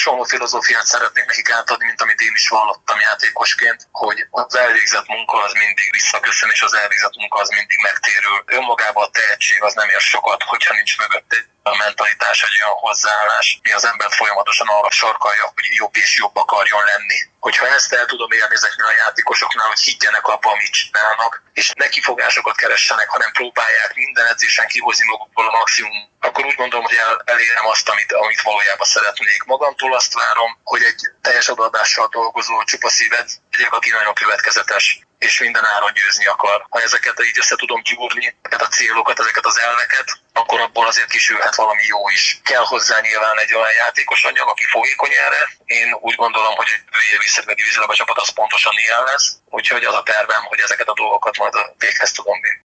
hasonló filozófiát szeretnék nekik átadni, mint amit én is vallottam játékosként, hogy az elvégzett munka az mindig visszaköszön, és az elvégzett munka az mindig megtérül. Önmagában a tehetség az nem ér sokat, hogyha nincs mögötte a mentalitás, egy olyan hozzáállás, mi az ember folyamatosan arra sarkalja, hogy jobb és jobb akarjon lenni. Hogyha ezt el tudom érni ezeknél a játékosoknál, hogy higgyenek abba, amit csinálnak, és ne kifogásokat keressenek, hanem próbálják minden edzésen kihozni magukból a maximum, akkor úgy gondolom, hogy el, elérem azt, amit, amit valójában szeretnék. Magamtól azt várom, hogy egy teljes adadással dolgozó csupa szíved, egyek, aki nagyon következetes, és minden áron győzni akar. Ha ezeket így össze tudom kiúrni, ezeket a célokat, ezeket az elveket, akkor abból azért kisülhet valami jó is. Kell hozzá nyilván egy olyan játékos anyag, aki fogékony erre. Én úgy gondolom, hogy egy bőjé visszatmegi vízilabda csapat az pontosan ilyen lesz. Úgyhogy az a tervem, hogy ezeket a dolgokat majd a véghez tudom vinni.